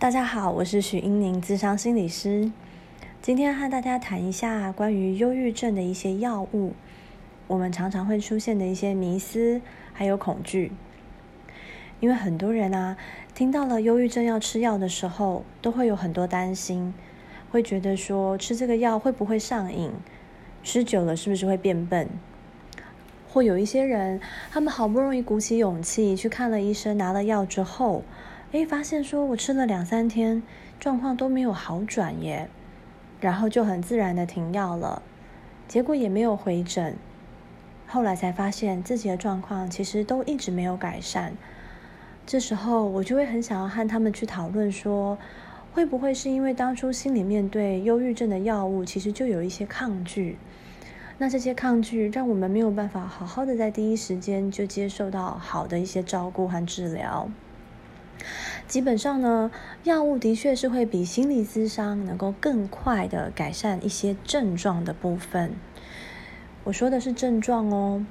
大家好，我是许英宁，智商心理师。今天和大家谈一下关于忧郁症的一些药物，我们常常会出现的一些迷思，还有恐惧。因为很多人啊，听到了忧郁症要吃药的时候，都会有很多担心，会觉得说吃这个药会不会上瘾？吃久了是不是会变笨？或有一些人，他们好不容易鼓起勇气去看了医生，拿了药之后。哎，发现说我吃了两三天，状况都没有好转耶，然后就很自然的停药了，结果也没有回诊，后来才发现自己的状况其实都一直没有改善。这时候我就会很想要和他们去讨论说，会不会是因为当初心里面对忧郁症的药物其实就有一些抗拒，那这些抗拒让我们没有办法好好的在第一时间就接受到好的一些照顾和治疗。基本上呢，药物的确是会比心理咨商能够更快的改善一些症状的部分。我说的是症状哦，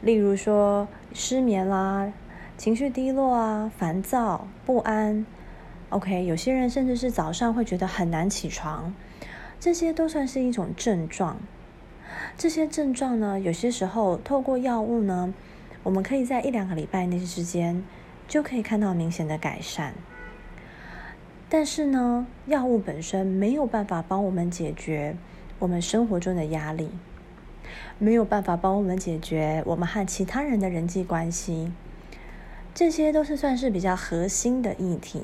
例如说失眠啦、情绪低落啊、烦躁不安。OK，有些人甚至是早上会觉得很难起床，这些都算是一种症状。这些症状呢，有些时候透过药物呢，我们可以在一两个礼拜内之间。就可以看到明显的改善，但是呢，药物本身没有办法帮我们解决我们生活中的压力，没有办法帮我们解决我们和其他人的人际关系，这些都是算是比较核心的议题。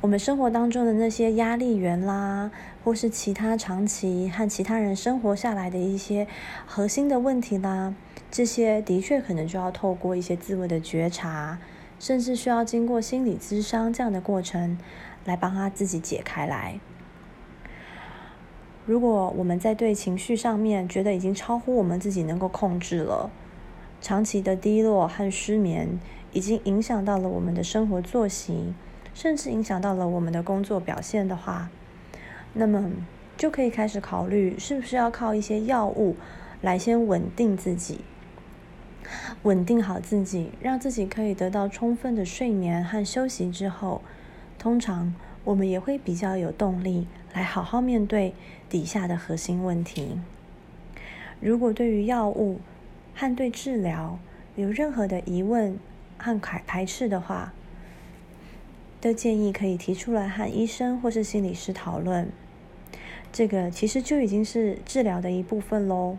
我们生活当中的那些压力源啦，或是其他长期和其他人生活下来的一些核心的问题啦。这些的确可能就要透过一些自我的觉察，甚至需要经过心理咨商这样的过程，来帮他自己解开来。如果我们在对情绪上面觉得已经超乎我们自己能够控制了，长期的低落和失眠已经影响到了我们的生活作息，甚至影响到了我们的工作表现的话，那么就可以开始考虑是不是要靠一些药物来先稳定自己。稳定好自己，让自己可以得到充分的睡眠和休息之后，通常我们也会比较有动力来好好面对底下的核心问题。如果对于药物和对治疗有任何的疑问和排排斥的话，都建议可以提出来和医生或是心理师讨论。这个其实就已经是治疗的一部分喽。